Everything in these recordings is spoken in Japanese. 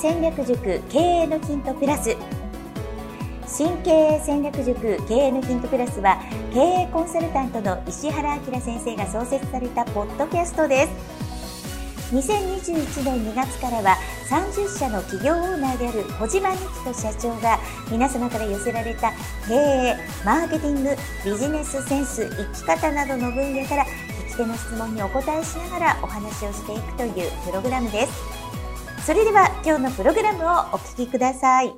戦略塾経営のヒントプラス新経営戦略塾経営のヒントプラスは経営コンサルタントの石原明先生が創設されたポッドキャストです2021年2月からは30社の企業オーナーである小島美希と社長が皆様から寄せられた経営、マーケティング、ビジネスセンス、生き方などの分野から聞き手の質問にお答えしながらお話をしていくというプログラムです。それでは今日のプログラムをお聞きください。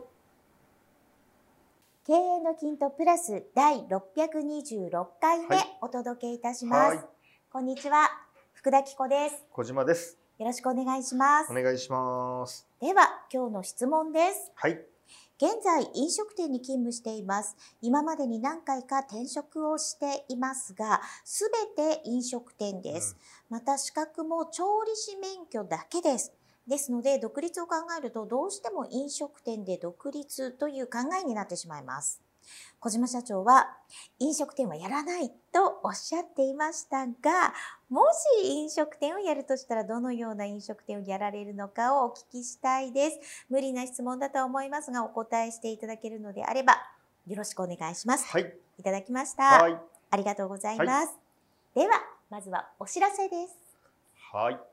経営のヒントプラス第626回目お届けいたします。はい、こんにちは、福田紀子です。小島です。よろしくお願いします。お願いします。では、今日の質問です。はい。現在、飲食店に勤務しています。今までに何回か転職をしていますが、すべて飲食店です。うん、また、資格も調理師免許だけです。ですので、独立を考えると、どうしても飲食店で独立という考えになってしまいます。小島社長は、飲食店はやらないとおっしゃっていましたが、もし飲食店をやるとしたら、どのような飲食店をやられるのかをお聞きしたいです。無理な質問だとは思いますが、お答えしていただけるのであれば、よろしくお願いします。はい。いただきました。はい。ありがとうございます。はい、では、まずはお知らせです。はい。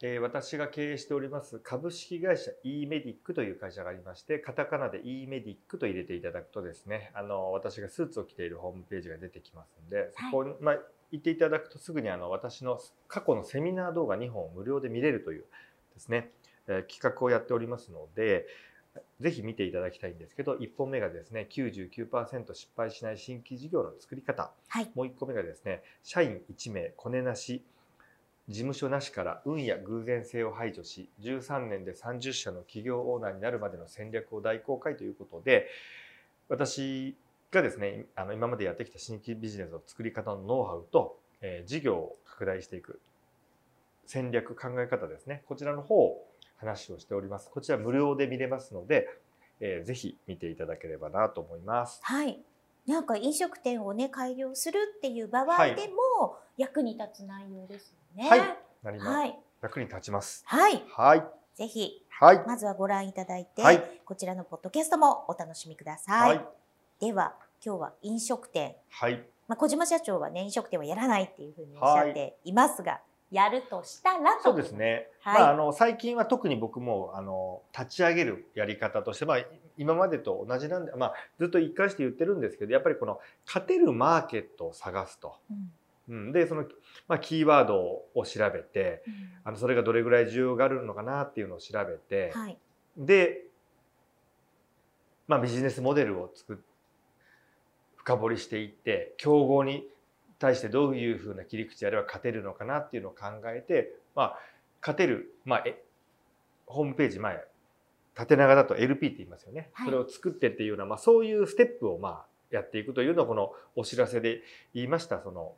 えー、私が経営しております株式会社 e メディックという会社がありましてカタカナで e メディックと入れていただくとですねあの私がスーツを着ているホームページが出てきますので、そこに、まあ、行っていただくとすぐにあの私の過去のセミナー動画2本無料で見れるというですね、えー、企画をやっておりますのでぜひ見ていただきたいんですけど1本目がですね99%失敗しない新規事業の作り方、はい、もう1個目がですね社員1名コネなし事務所なしから運や偶然性を排除し13年で30社の企業オーナーになるまでの戦略を大公開ということで私がですねあの今までやってきた新規ビジネスの作り方のノウハウと、えー、事業を拡大していく戦略考え方ですね。こちらの方を話をしております。こちら無料で見れますので、えー、ぜひ見ていただければなと思います。はい。なんか飲食店をね開業するっていう場合でも役に立つ内容ですね。はい。なります。はい、役に立ちます。はい。はい。ぜひ、はい、まずはご覧いただいて、はい、こちらのポッドキャストもお楽しみください。はい、では、今日は飲食店。はい。まあ、小島社長はね、飲食店はやらないっていうふうにおっしゃっていますが、やるとしたらそうですね。はい、まあ、あの、最近は特に僕も、あの、立ち上げるやり方として、まあ、今までと同じなんで、まあ、ずっと一貫して言ってるんですけど、やっぱりこの、勝てるマーケットを探すと。うん。うん、でその、まあ、キーワードを調べて、うん、あのそれがどれぐらい需要があるのかなっていうのを調べて、はい、で、まあ、ビジネスモデルを作深掘りしていって競合に対してどういうふうな切り口やれば勝てるのかなっていうのを考えて、まあ、勝てる、まあ、えホームページ前縦長だと LP って言いますよね、はい、それを作ってっていうような、まあ、そういうステップをまあやっていくというのをこのお知らせで言いました。その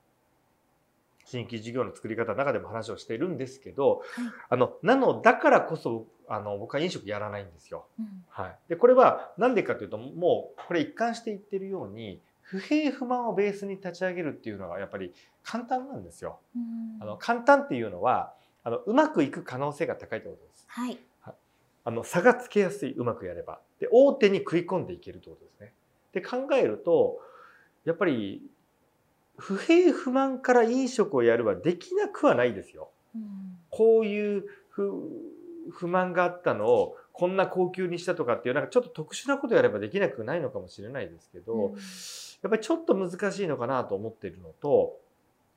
新規事業の作り方の中でも話をしているんですけど、はい、あのなのだからこそあの僕は飲食やらないんですよ。うん、はい、でこれは何でかというともうこれ一貫して言ってるように不平不満をベースに立ち上げるっていうのはやっぱり簡単なんですよ。うん、あの簡単っていうのはあのうまくいく可能性が高いってことです。はい、あの差がつけやすいうまくやればで大手に食い込んでいけるってことですね。で考えるとやっぱり不平不満から飲食をやるはできなくはないですよ。うん、こういう不満があったのをこんな高級にしたとかっていうなんかちょっと特殊なことやればできなくないのかもしれないですけど、うん、やっぱりちょっと難しいのかなと思っているのと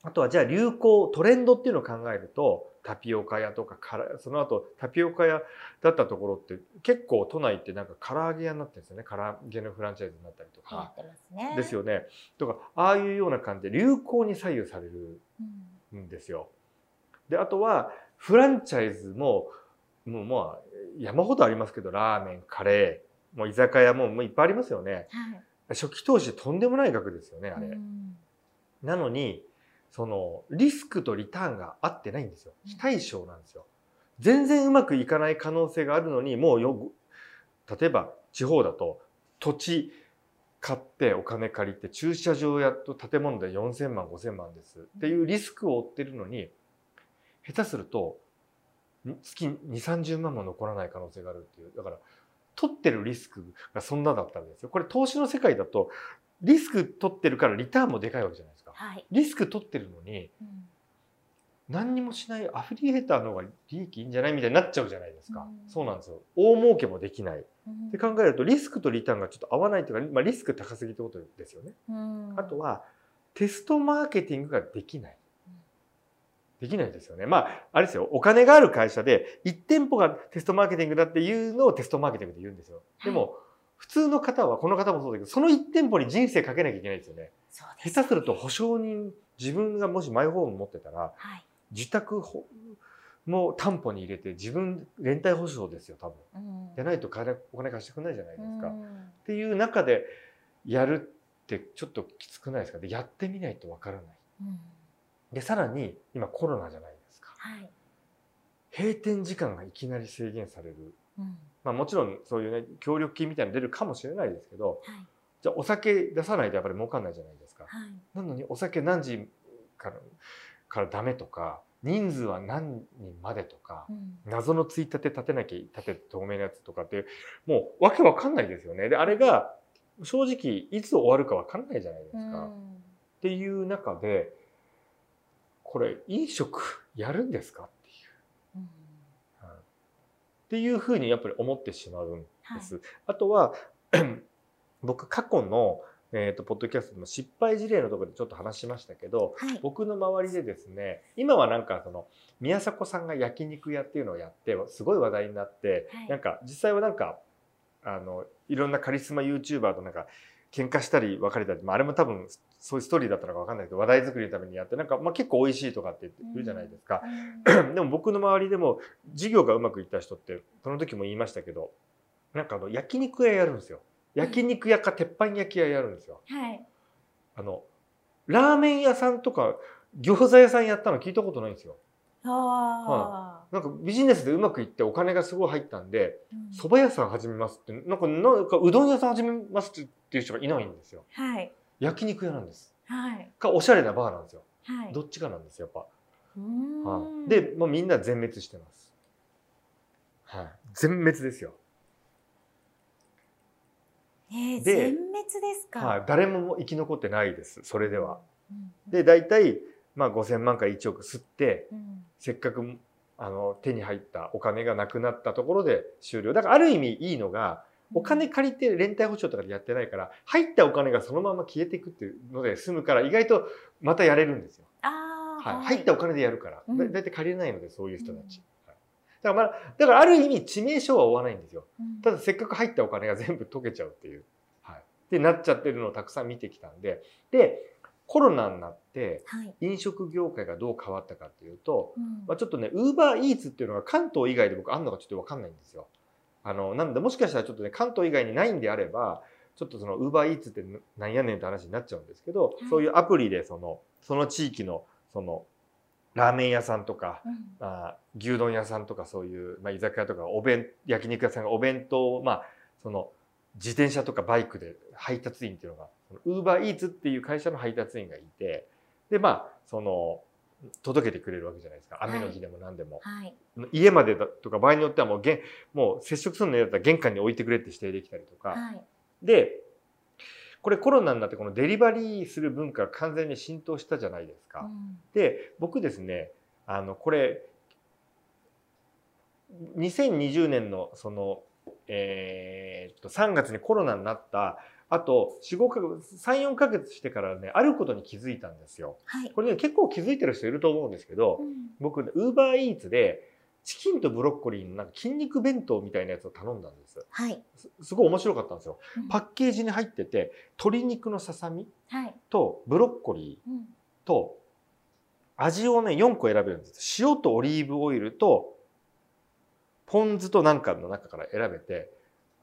あとはじゃあ流行トレンドっていうのを考えるとタピオカ屋とかその後タピオカ屋だったところって結構都内ってなんか唐揚げ屋になってるんですよね。唐揚げのフランチャイズになったりとか、ね、ですよね。とかああいうような感じで流行に左右されるん。ですよ。であとはフランチャイズももうまあ山ほどありますけどラーメンカレーもう居酒屋ももういっぱいありますよね。はい、初期投資とんでもない額ですよねあれ。なのにそのリスクとリターンが合ってないんですよ。非対称なんですよ。全然うまくいかない可能性があるのにもうよ例えば地方だと土地買ってお金借りて駐車場やっと建物で4,000万5,000万です。っていうリスクを負ってるのに下手すると月2 3 0万も残らない可能性があるっていう。だから取ってるリスクがそんなだったんですよ。これ投資の世界だとリスク取ってるからリターンもでかいわけじゃないですか、はい。リスク取ってるのにうん。何にもしないアフィリエーターの方が利益いいんじゃないみたいになっちゃうじゃないですか、うん。そうなんですよ。大儲けもできない。うん。で考えるとリスクとリターンがちょっと合わないというか、まあ、リスク高すぎってことですよね、うん。あとはテストマーケティングができない。うん。できないですよね。まああれですよ。お金がある会社で1店舗がテストマーケティングだっていうのをテストマーケティングで言うんですよ。でも普通の方はこの方もそうだけどその1店舗に人生かけなきゃいけないですよね。そうです。下手すると保証人自分がもしマイホーム持ってたらはい。自宅ほも担保に入れて自分連帯保証ですよ多分。うん。じゃないと金お金貸してくれないじゃないですか、っうん。ていう中でやるってちょっときつくないですか？でやってみないとわからない。うん。でさらに今コロナじゃないですか。はい。閉店時間がいきなり制限されるうんまあもちろんそういうね協力金みたいなの出るかもしれないですけどはい。じゃあお酒出さないとやっぱり儲かんないじゃないですか。はい。なのにお酒何時からからダメとか人数は何人までとかうん。謎のついたて立てなきゃ立て透明なやつとかってもうわけわかんないですよね。であれが正直いつ終わるかわかんないじゃないですか、うん。っていう中でこれ飲食やるんですかっっていうふうにやっぱり思ってしまうんではいす。あとは 僕過去の、えー、とポッドキャストの失敗事例のところでちょっと話しましたけどはい。僕の周りでですね今はなんかその宮迫さんが焼肉屋っていうのをやってすごい話題になって、はいなんか実際はなんかあのいろんなカリスマ YouTuber となんか喧嘩したり別れたり、まあ、あれも多分そういうストーリーだったのか分かんないけど話題作りのためにやってなんか、まあ、結構美味しいとかって言ってるじゃないですか。うん でも僕の周りでも事業がうまくいった人ってその時も言いましたけどなんかあの焼肉屋やるんですよ焼肉屋か鉄板焼き屋やるんですよはい。あのラーメン屋さんとか餃子屋さんやったの聞いたことないんですよああ。なんかビジネスでうまくいってお金がすごい入ったんでうん蕎麦屋さん始めますってなんかなんかうどん屋さん始めますっていう人がいないんですよはい。焼肉屋なんですはい。かおしゃれなバーなんですよはい。どっちかなんですよやっぱはい、で、もうみんな全滅してます。はい、全滅ですよ。えー、で全滅ですか？はい、誰も生き残ってないです。それでは。うん。で、大体まあ5000万から1億吸って、うん。せっかくあの手に入ったお金がなくなったところで終了。だからある意味いいのが、お金借りて連帯保証とかでやってないから、入ったお金がそのまま消えていくっていうので済むから、意外とまたやれるんですよ。はい、入ったお金でやるから、うん。だだいたい借りれないのでそういう人たち、うん。はい。だからまあだからある意味致命傷は負わないんですよ。うん。ただせっかく入ったお金が全部溶けちゃうっていう、はい、ってなっちゃってるのをたくさん見てきたんで。でコロナになってはい。飲食業界がどう変わったかっていうと、うん。まあ、ちょっとねウーバーイーツっていうのが関東以外で僕あんのかちょっと分かんないんですよ。あのなのでもしかしたらちょっとね関東以外にないんであればちょっとそのウーバーイーツってなんやねんって話になっちゃうんですけど、い。そういうアプリでそのその地域のそのラーメン屋さんとか、うん。あー牛丼屋さんとかそういう、まあ、居酒屋とかお弁焼肉屋さんがお弁当を、まあ、その自転車とかバイクで配達員っていうのがウーバーイーツっていう会社の配達員がいてでまあその届けてくれるわけじゃないですか雨の日でも何でも、はい。家までだとか場合によってはもうげんもう接触するの嫌だったら玄関に置いてくれって指定できたりとか、はい。でこれコロナになってこのデリバリーする文化が完全に浸透したじゃないですか。うんで僕ですねあのこれ2020年のその、えーっと3月にコロナになったあと45か月34ヶ月してからねあることに気づいたんですよ。はい。これね結構気づいてる人いると思うんですけどうん僕ウーバーイーツでチキンとブロッコリーのなんか筋肉弁当みたいなやつを頼んだんです。はい。すすごい面白かったんですよ。うんパッケージに入ってて鶏肉のささみはい。とブロッコリーうんと味をね4個選べるんです塩とオリーブオイルとポン酢となんかの中から選べて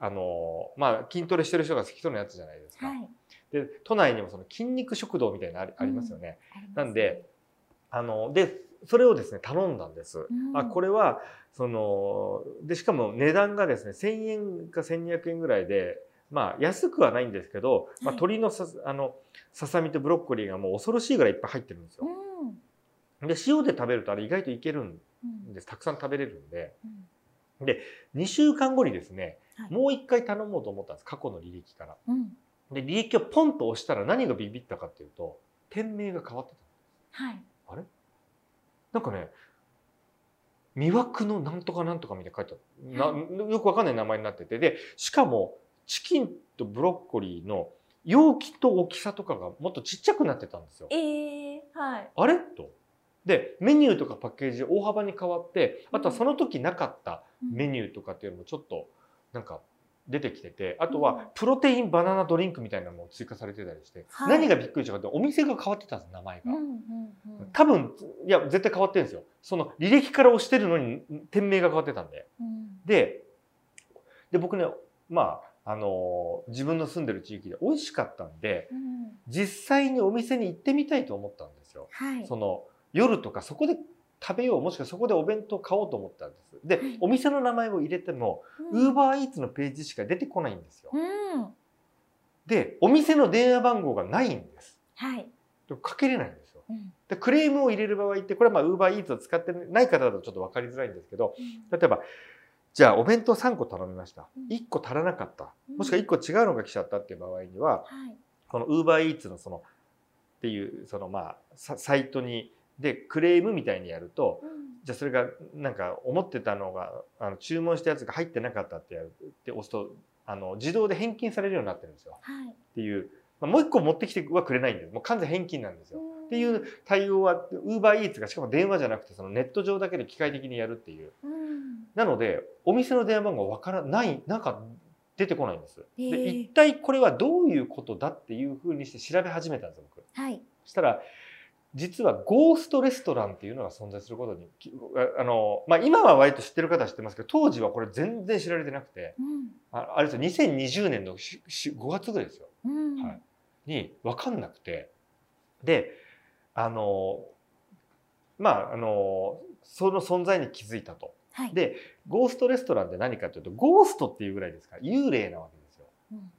あのーまあ筋トレしてる人が好きそうなやつじゃないですか、はい。で都内にもその筋肉食堂みたいなのありますよね、あります。なんで、あのでそれをですね頼んだんです、うん。あこれはそのでしかも値段がですね1000円か1200円ぐらいでまあ安くはないんですけど、まあ、はい。鶏のさあのささみとブロッコリーがもう恐ろしいぐらいいっぱい入ってるんですよ、うん。で塩で食べるとあれ意外といけるんうん。ですたくさん食べれるんでうん2週間後にですね、はいもう一回頼もうと思ったんです過去の履歴から。うんで履歴をポンと押したら何がビビったかっていうと店名が変わってたはい。なんかね魅惑のなんとかなんとかみたいな書いてあるなよくわかんない名前になっててでしかもチキンとブロッコリーの容器と大きさとかがもっとちっちゃくなってたんですよ。ええはい。あれ？と。でメニューとかパッケージ大幅に変わってあとはその時なかったメニューとかっていうのもちょっとなんか出てきててあとうん。はプロテインバナナドリンクみたいなのも追加されてたりして、はい。何がびっくりしたかってお店が変わってたんです名前が。うんうんうん。多分いや絶対変わってるんですよ。その履歴から押してるのに店名が変わってたんで。うん。でで僕ねまああの自分の住んでる地域で美味しかったんでうん。実際にお店に行ってみたいと思ったんですよ。はい。その夜とかそこで食べようもしくはそこでお弁当買おうと思ったんです。ではいお店の名前を入れてもうん。ウーバーイーツのページしか出てこないんですよ。うん。でお店の電話番号がないんです。はい。でかけれないんですよ。うん。でクレームを入れる場合ってこれはまあウーバーイーツを使ってない方だとちょっと分かりづらいんですけど例えばじゃあお弁当3個頼みました。うん。1個足らなかった。うん。もしくは1個違うのが来ちゃったっていう場合にははい。このウーバーイーツのそのっていうそのまあササイトにでクレームみたいにやるとうんじゃあそれがなんか思ってたのがあの注文したやつが入ってなかったってやるって押すとあの自動で返金されるようになってるんですよはい。っていう、まあ、もう1個持ってきてはくれないんですもう完全返金なんですよ。っっていう対応はウーバーイーツがしかも電話じゃなくてそのネット上だけで機械的にやるっていううん。なのでお店の電話番号わからないなんか出てこないんです。へーで一体これはどういうことだっていうふうにして調べ始めたんですよ僕。はい。そしたら実はゴーストレストランっていうのが存在することにきああの、まあ、今は割と知ってる方は知ってますけど当時はこれ全然知られてなくてうん。ああれですよ2020年のしし5月ぐらいですよ。うん。はいに分かんなくてであのまああのその存在に気づいたと。はい。でゴーストレストランって何かというとゴーストっていうぐらいですから幽霊なわけですよ。うん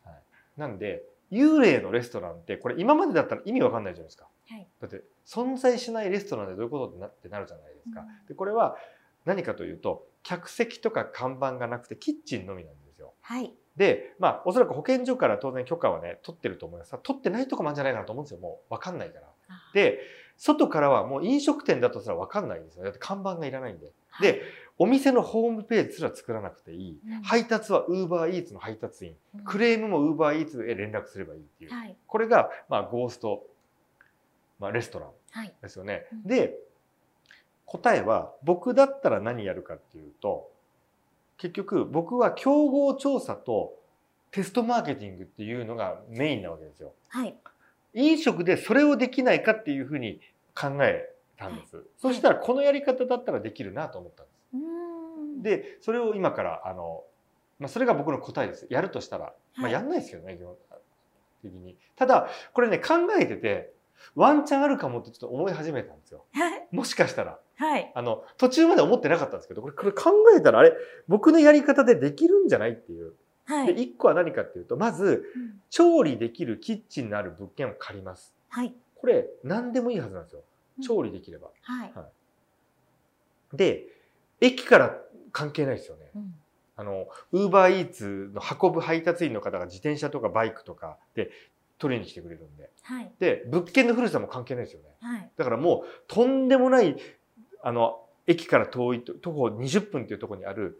なんで幽霊のレストランってこれ今までだったら意味わかんないじゃないですか。はい。だって存在しないレストランでどういうことってなってなるじゃないですか。うんでこれは何かというと客席とか看板がなくてキッチンのみなんですよ。はい。でまあおそらく保健所から当然許可はね取ってると思います取ってないとこもあるんじゃないかなと思うんですよもう分かんないから。あで外からはもう飲食店だとすら分かんないんですよだって看板がいらないんで。はいでお店のホームページすら作らなくていい、うん配達はウーバーイーツの配達員うんクレームもウーバーイーツへ連絡すればいいっていう、はい。これが、まあ、ゴースト、まあ、レストランはい。ですよね。うんで答えは僕だったら何やるかっていうと結局僕は競合調査とテストマーケティングっていうのがメインなわけですよ。はい。飲食でそれをできないかっていうふうに考えたんです。そしたらこのやり方だったらできるなと思ったんです。うん。でそれを今からあの、まあ、それが僕の答えですやるとしたら、まあ、はいやんないですけどね基本的にただこれね考えててワンチャンあるかもってちょっと思い始めたんですよ。はい。もしかしたら。はい。あの途中まで思ってなかったんですけどこれこれ考えたらあれ僕のやり方でできるんじゃないっていう。ではい。1個は何かっていうとまずうん。調理できるキッチンのある物件を借ります。はい。これ何でもいいはずなんですよ。うん。調理できれば、はい。で駅から関係ないですよね。うん。あのウーバーイーツの運ぶ配達員の方が自転車とかバイクとかで取りに来てくれるんではい。で物件の古さも関係ないですよねはい。だからもうとんでもないあの駅から遠いと徒歩20分っていうところにある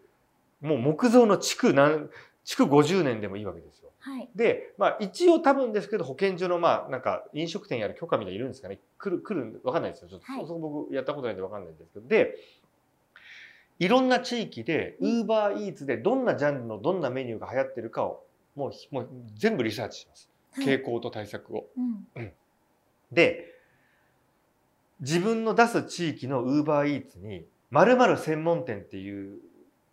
もう木造の築何築50年でもいいわけですよ。はい。で、まあ一応多分ですけど保健所のまあなんか飲食店やる許可みたいないるんですかね来る来るわかんないですよちょっと、はいそこ僕やったことないんでわかんないんですけどでいろんな地域でウーバーイーツでどんなジャンルのどんなメニューが流行ってるかをもうひもう全部リサーチしますはい傾向と対策を。うん。で自分の出す地域のウーバーイーツに〇〇専門店っていう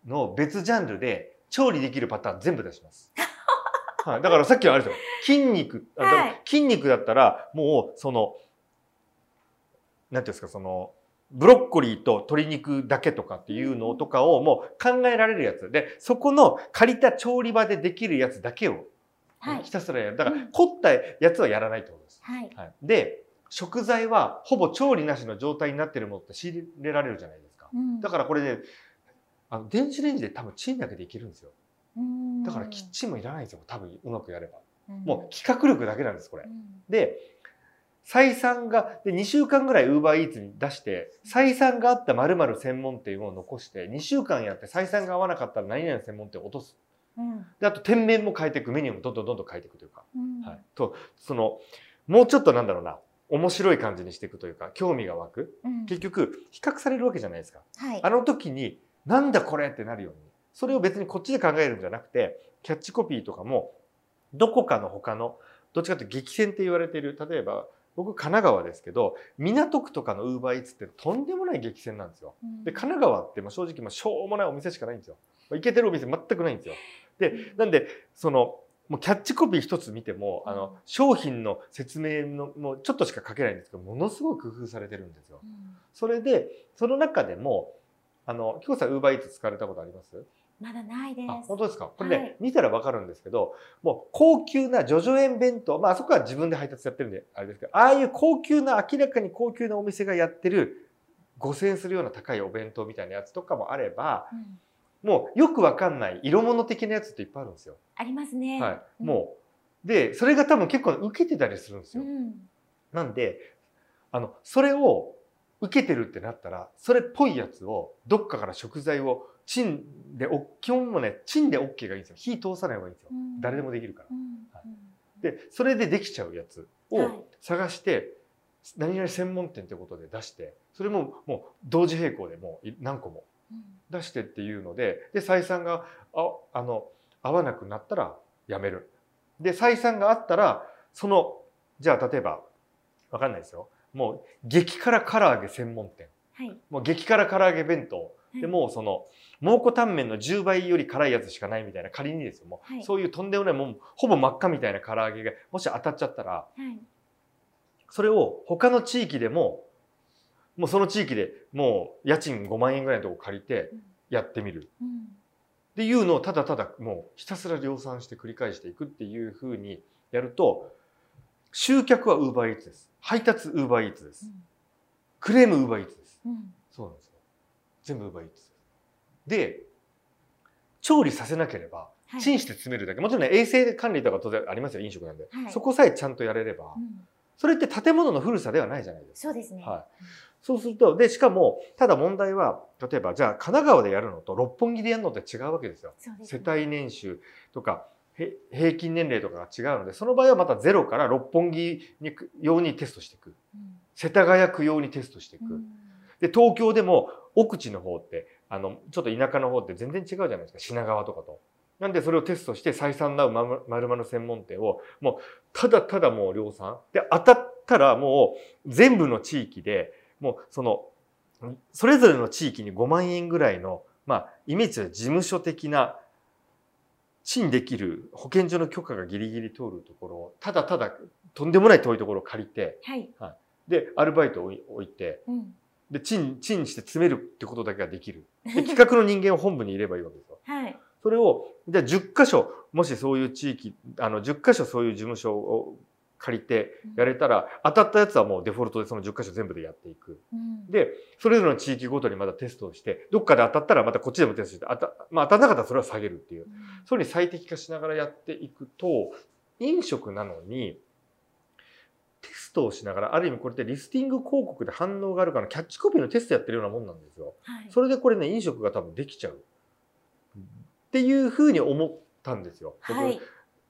のを別ジャンルで調理できるパターン全部出します。はい、だからさっきのあれですよ筋肉はい筋肉だったらもうそのなんていうんですかそのブロッコリーと鶏肉だけとかっていうのとかをもう考えられるやつでそこの借りた調理場でできるやつだけをはいひ。たすらやるだからうん凝ったやつはやらないってことです。はい。はい、で食材はほぼ調理なしの状態になってるものって仕入れられるじゃないですか。うんだからこれね、あの電子レンジで多分チンだけでいけるんですよ。うんだからキッチンもいらないんですよ。多分うまくやれば。うんもう企画力だけなんです、これう。んで、採算が、で、2週間ぐらい Uber Eats に出して、採算があった〇〇専門店を残して、2週間やって採算が合わなかったら何々専門店を落とす。うんで、あと店名も変えていく、メニューもどんどんどんどん変えていくというか。うんはい。と、その、もうちょっとなんだろうな、面白い感じにしていくというか、興味が湧く。うん結局、比較されるわけじゃないですか。はいあの時に、なんだこれってなるように。それを別にこっちで考えるんじゃなくて、キャッチコピーとかも、どこかの他の、どっちかというと激戦って言われている、例えば、僕神奈川ですけど、港区とかのウーバーイーツってとんでもない激戦なんですよ。うんで、神奈川って正直もうしょうもないお店しかないんですよ。行けてるお店全くないんですよ。で、なんで、その、もうキャッチコピー一つ見ても、あの、商品の説明の、もうちょっとしか書けないんですけど、ものすごい工夫されてるんですよ。うん。それで、その中でも、あの、京子さん、ウーバーイーツ使われたことあります？まだないです。あ、本当ですか？これね、はい見たらわかるんですけど、もう高級なジョジョ園弁当、まああそこは自分で配達やってるんで、あれですけど、ああいう高級な、明らかに高級なお店がやってる、5000円するような高いお弁当みたいなやつとかもあれば、うんもうよくわかんない色物的なやつっていっぱいあるんですよ。ありますね。はい。うんもう、で、それが多分結構受けてたりするんですよ。うんなんで、あの、それを受けてるってなったら、それっぽいやつを、どっかから食材をチンで、お基本もね、チンで OK がいいんですよ。火通さない方がいいんですよ。うん誰でもできるから。うんはいで、それでできちゃうやつをはい探して、何々専門店ってことで出して、それももう同時並行でもうい何個もうん出してっていうので、で、採算がああの合わなくなったらやめる。で、採算があったら、その、じゃあ例えば、わかんないですよ。もう激辛唐揚げ専門店。はい。もう激辛唐揚げ弁当。でもうその、蒙古タンメンの10倍より辛いやつしかないみたいな、仮にですよ。もうはいそういうとんでもない、もうほぼ真っ赤みたいな唐揚げが、もし当たっちゃったら、はい。それを他の地域でも、もうその地域でもう家賃5万円ぐらいのとこ借りてやってみる。うんっていうのをただただもうひたすら量産して繰り返していくっていうふうにやると、集客は Uber Eats です。配達 Uber Eats です。クレーム Uber Eats です。うんそうなんですよ。全部 Uber Eats です。で、調理させなければ、はいチンして詰めるだけ。もちろんね、衛生管理とか当然ありますよ、飲食なんで。はいそこさえちゃんとやれれば、うんそれって建物の古さではないじゃないですか。そうですね。はいそうすると、で、しかも、ただ問題は、例えば、じゃあ、神奈川でやるのと六本木でやるのって違うわけですよ。すね世帯年収とか、へ平均年齢とかが違うので、その場合はまたゼロから六本木に用にテストしていく。うん世田谷区用にテストしていく。うんで、東京でも奥地の方って、あの、ちょっと田舎の方って全然違うじゃないですか。品川とかと。なんでそれをテストして採算なうまるまる専門店を、もう、ただただもう量産。で、当たったらもう全部の地域で、もうその、それぞれの地域に5万円ぐらいの、まあ、イメージで事務所的な、賃できる保健所の許可がギリギリ通るところを、ただただとんでもない遠いところを借りて、はい。で、アルバイトを置い置いて、うんで、チン、チンして詰めるってことだけができる。で、企画の人間を本部にいればいいわけですよ。はい。それを、じゃあ10箇所、もしそういう地域、あの、10箇所そういう事務所を借りてやれたら、当たったやつはもうデフォルトでその10箇所全部でやっていく。うんで、それぞれの地域ごとにまたテストをして、どっかで当たったらまたこっちでもテストして、当た、まあ当たんなかったらそれは下げるっていう。それに最適化しながらやっていくと、飲食なのに、テストをしながら、ある意味これってリスティング広告で反応があるから、キャッチコピーのテストやってるようなもんなんですよ。はい。それでこれね、飲食が多分できちゃう。っていうふうに思ったんですよ。僕はい。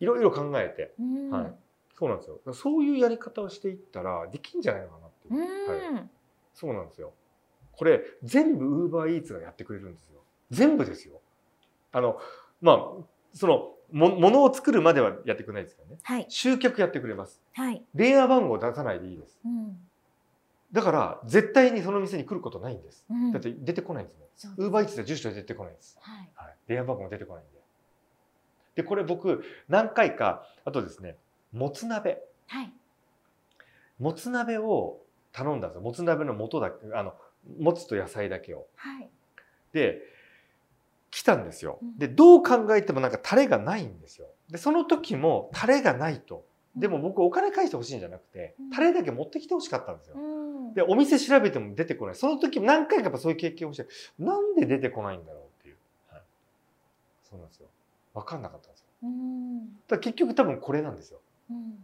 いろいろ考えて。うんはい。そうなんですよ。そういうやり方をしていったら、できんじゃないのかなっていうう。ん。はいそうなんですよ。これ、全部 Uber Eats がやってくれるんですよ。全部ですよ。あの、まあ、その、も、ものを作るまではやってくれないですけどね。はい。集客やってくれます。はい。電話番号出さないでいいです。うん。だから、絶対にその店に来ることないんです。うんだって出てこないんですもん。そうです Uber Eats で住所出てこないんです。はい。はい。電話番号も出てこないんで。で、これ僕、何回か、あとですね、もつ鍋。はい。もつ鍋を頼んだんですよ。もつ鍋の素だけ、あの、もつと野菜だけを。はい。で、来たんですようん。で、どう考えてもなんかタレがないんですよ。で、その時もタレがないとでも僕お金返してほしいんじゃなくてうんタレだけ持ってきてほしかったんですようんでお店調べても出てこないその時も何回かやっぱそういう経験をしてなんで出てこないんだろうっていう、はい、そうなんですよ分かんなかったんですようんだ結局多分これなんですようん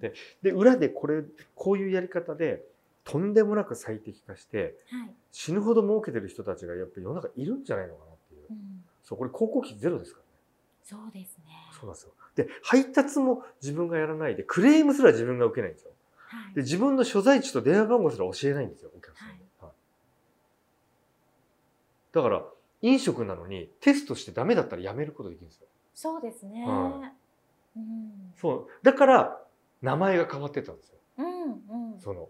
でで裏でこれこういうやり方でとんでもなく最適化してはい。死ぬほど儲けてる人たちがやっぱり世の中いるんじゃないのかなっていう。うん。そうこれ広告費ゼロですからね。そうですね。そうなんですよ。で配達も自分がやらないでクレームすら自分が受けないんですよ。はい。で自分の所在地と電話番号すら教えないんですよお客さんに、はい。だから飲食なのにテストしてダメだったらやめることできるんですよ。そうですね。はうん。そう。だから名前が変わってたんですよ。うんうん。その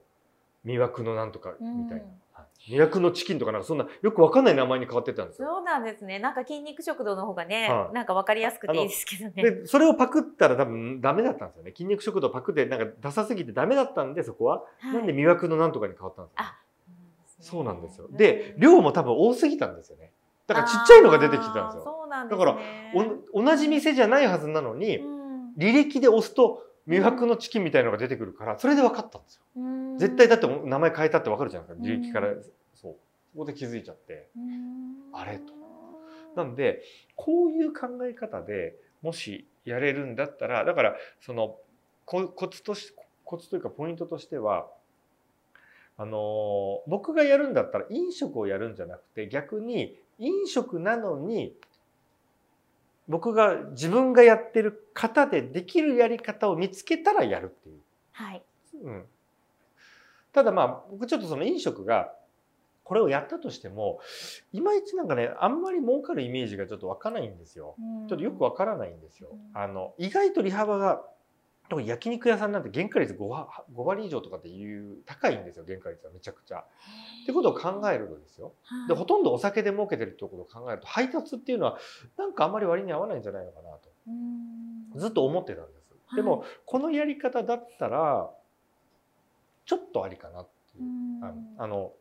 魅惑のなんとかみたいな、うん。はい。魅惑のチキンとかなんかそんなよくわかんない名前に変わってたんですよ。そうなんですね。なんか筋肉食堂の方がね、はい。なんかわかりやすくていいですけどね。でそれをパクったら多分ダメだったんですよね。筋肉食堂パクってなんかダサすぎてダメだったんでそこは、はい。なんで魅惑のなんとかに変わったんですよ、あそうなんですよ。うんで量も多分多すぎたんですよね。だからちっちゃいのが出てきてたんですよ。そうなんですだからね。お同じ店じゃないはずなのに、うん。履歴で押すと魅惑のチキンみたいのが出てくるからそれで分かったんですよ。うん。絶対だって名前変えたって分かるじゃないですかうん。履歴からそう。そこで気づいちゃって。うん。あれと。なんでこういう考え方でもしやれるんだったらだからそのココツとしコツというかポイントとしてはあのー僕がやるんだったら飲食をやるんじゃなくて逆に飲食なのに僕が自分がやってる方でできるやり方を見つけたらやるっていう。はい。うん、ただまあ僕ちょっとその飲食がこれをやったとしてもいまいちなんかねあんまり儲かるイメージがちょっと湧かないんですよ。ちょっとよくわからないんですよ。うんあの意外と利幅が特に焼肉屋さんなんて原価率 5, 割5割以上とかっていう高いんですよ原価率はめちゃくちゃ。ってことを考えるとですよ。はい。でほとんどお酒で儲けてるってことを考えると配達っていうのはなんかあんまり割に合わないんじゃないのかなと。うん。ずっと思ってたんです。でもこのやり方だったらちょっとありかなっていう。う。ん。あの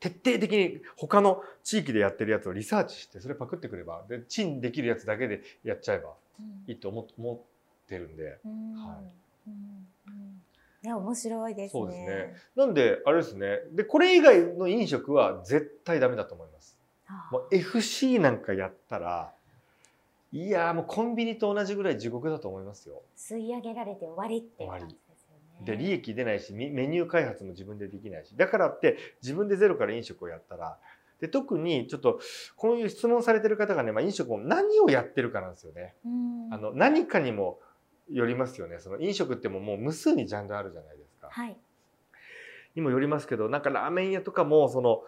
徹底的に他の地域でやってるやつをリサーチしてそれパクってくればでチンできるやつだけでやっちゃえばいいと思思ってるんで。うん。はい。うんうん。ね面白いですね。そうですね。なんであれですね。でこれ以外の飲食は絶対ダメだと思います。あもう FC なんかやったらいやーもうコンビニと同じぐらい地獄だと思いますよ。吸い上げられて終わりっていう感じですよね。で利益出ないしメメニュー開発も自分でできないし。だからって自分でゼロから飲食をやったらで特にちょっとこういう質問されてる方がね、まあ、飲食も何をやってるかなんですよね。うん。あの何かにもよりますよねその飲食ってももう無数にジャンルあるじゃないですか。はい。にもよりますけどなんかラーメン屋とかもその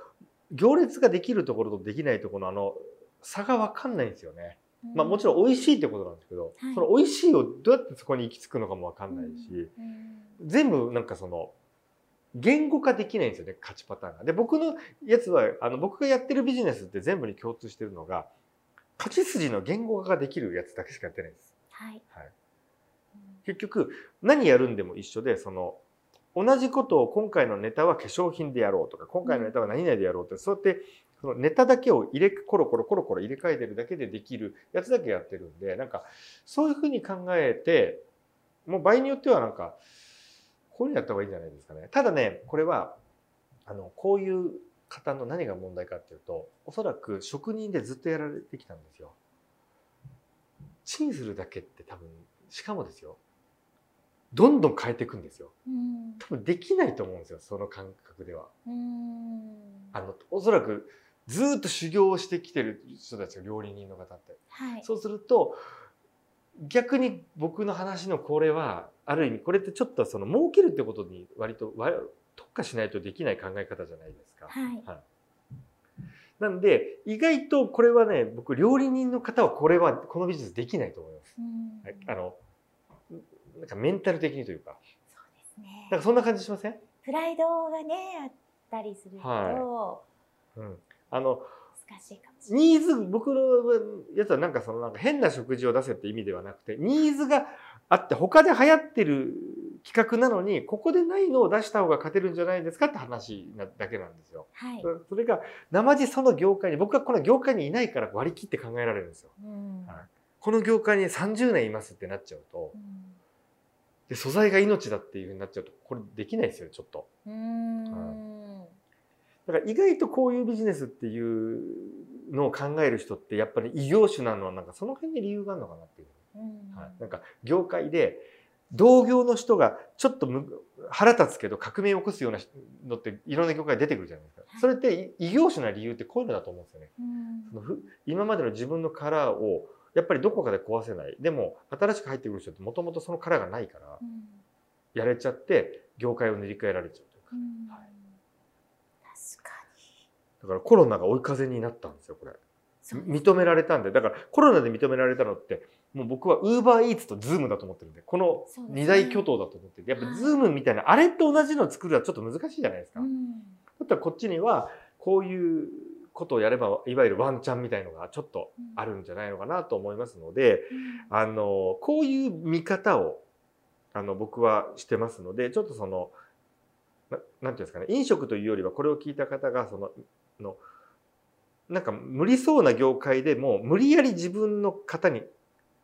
行列ができるところとできないところのあの差が分かんないんですよね。まあ、もちろん美味しいってことなんですけど、はいその美味しいをどうやってそこに行き着くのかも分かんないし。うん全部なんかその言語化できないんですよね勝ちパターンが。で僕のやつはあの僕がやってるビジネスって全部に共通してるのが勝ち筋の言語化ができるやつだけしかやってないんです。はい。はい、結局何やるんでも一緒でその同じことを今回のネタは化粧品でやろうとか今回のネタは何々でやろうって、そうやってそのネタだけを入れコロコロコロコロ入れ替えてるだけでできるやつだけやってるんでなんかそういうふうに考えてもう場合によってはなんかこういうのやった方がいいんじゃないですかね。ただねこれはあのこういう方の何が問題かっていうとおそらく職人でずっとやられてきたんですよ。チンするだけって多分しかもですよどんどん変えていくんですよ。うん多分できないと思うんですよその感覚では。うんあのおそらくずーっと修行をしてきてる人たちが料理人の方って。はい。そうすると逆に僕の話のこれはある意味これってちょっとその儲けるってことに割とわ特化しないとできない考え方じゃないですか。はい。なんで意外とこれはね僕料理人の方はこれはこのビジネスできないと思います。あのなんかメンタル的にというか。そうですね。なんかそんな感じしません、プライドがねあったりするとはうん、あの難しいかもしれない。ニーズ僕のやつはなんかそのなんか変な食事を出せって意味ではなくてニーズがあって他で流行ってる企画なのにここでないのを出した方が勝てるんじゃないですかって話なだけなんですよ。はい。それが生地その業界に僕はこの業界にいないから割り切って考えられるんですよ。うん。はい。この業界に30年いますってなっちゃうとうんで素材が命だっていうふうになっちゃうとこれできないですよちょっと。うーんだから意外とこういうビジネスっていうのを考える人ってやっぱり異業種なのはなんかその辺に理由があるのかなっていう。うんはい、なんか業界で同業の人がちょっとむ腹立つけど革命を起こすようなのっていろんな業界出てくるじゃないですか。それって異業種な理由ってこういうのだと思うんですよね。うんそのふ今までの自分のカラーをやっぱりどこかで壊せない。でも新しく入ってくる人ってもともとそのカラーがないからうん。やれちゃって業界を塗り替えられちゃうというか。うん。はい。確かだからコロナが追い風になったんですよこれ。に認められたんで。だからコロナで認められたのってもう僕はウーバーイーツとズームだと思ってるんでこの二大巨頭だと思っててやっぱはい。ズームみたいなあれと同じのを作るのはちょっと難しいじゃないですか。だうん。ったらこっちにはこういうことをやればいわゆるワンチャンみたいのがちょっとあるんじゃないのかなと思いますのであのこういう見方をあの僕はしてますのでちょっとそのななんていうんですかね飲食というよりはこれを聞いた方がそののなんか無理そうな業界でも無理やり自分の方に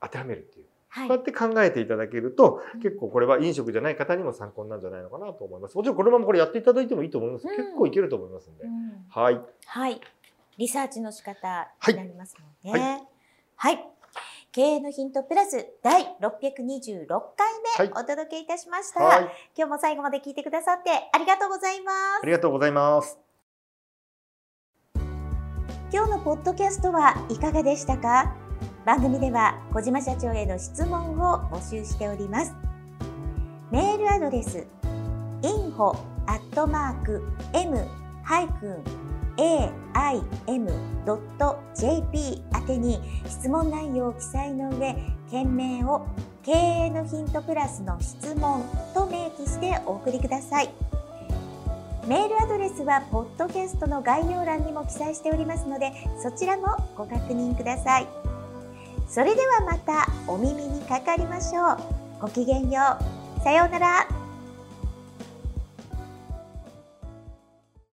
当てはめるっていう、はい。こうやって考えていただけるとうん。結構これは飲食じゃない方にも参考になるんじゃないのかなと思います。もちろんこのままこれやっていただいてもいいと思います、うん。結構いけると思いますんで、うん。はい。はい。リサーチの仕方はいになりますもんね。はい。経営のヒントプラス第626回目お届けいたしました。はい今日も最後まで聞いてくださってありがとうございますあ。りがとうございます今日のポッドキャストはいかがでしたか？番組では小島社長への質問を募集しておりますメールアドレス info aim.jp 宛てに質問内容を記載の上件名を経営のヒントプラスの質問と明記してお送りください。メールアドレスはポッドキャストの概要欄にも記載しておりますのでそちらもご確認ください。それではまたお耳にかかりましょう。ごきげんよう。さようなら。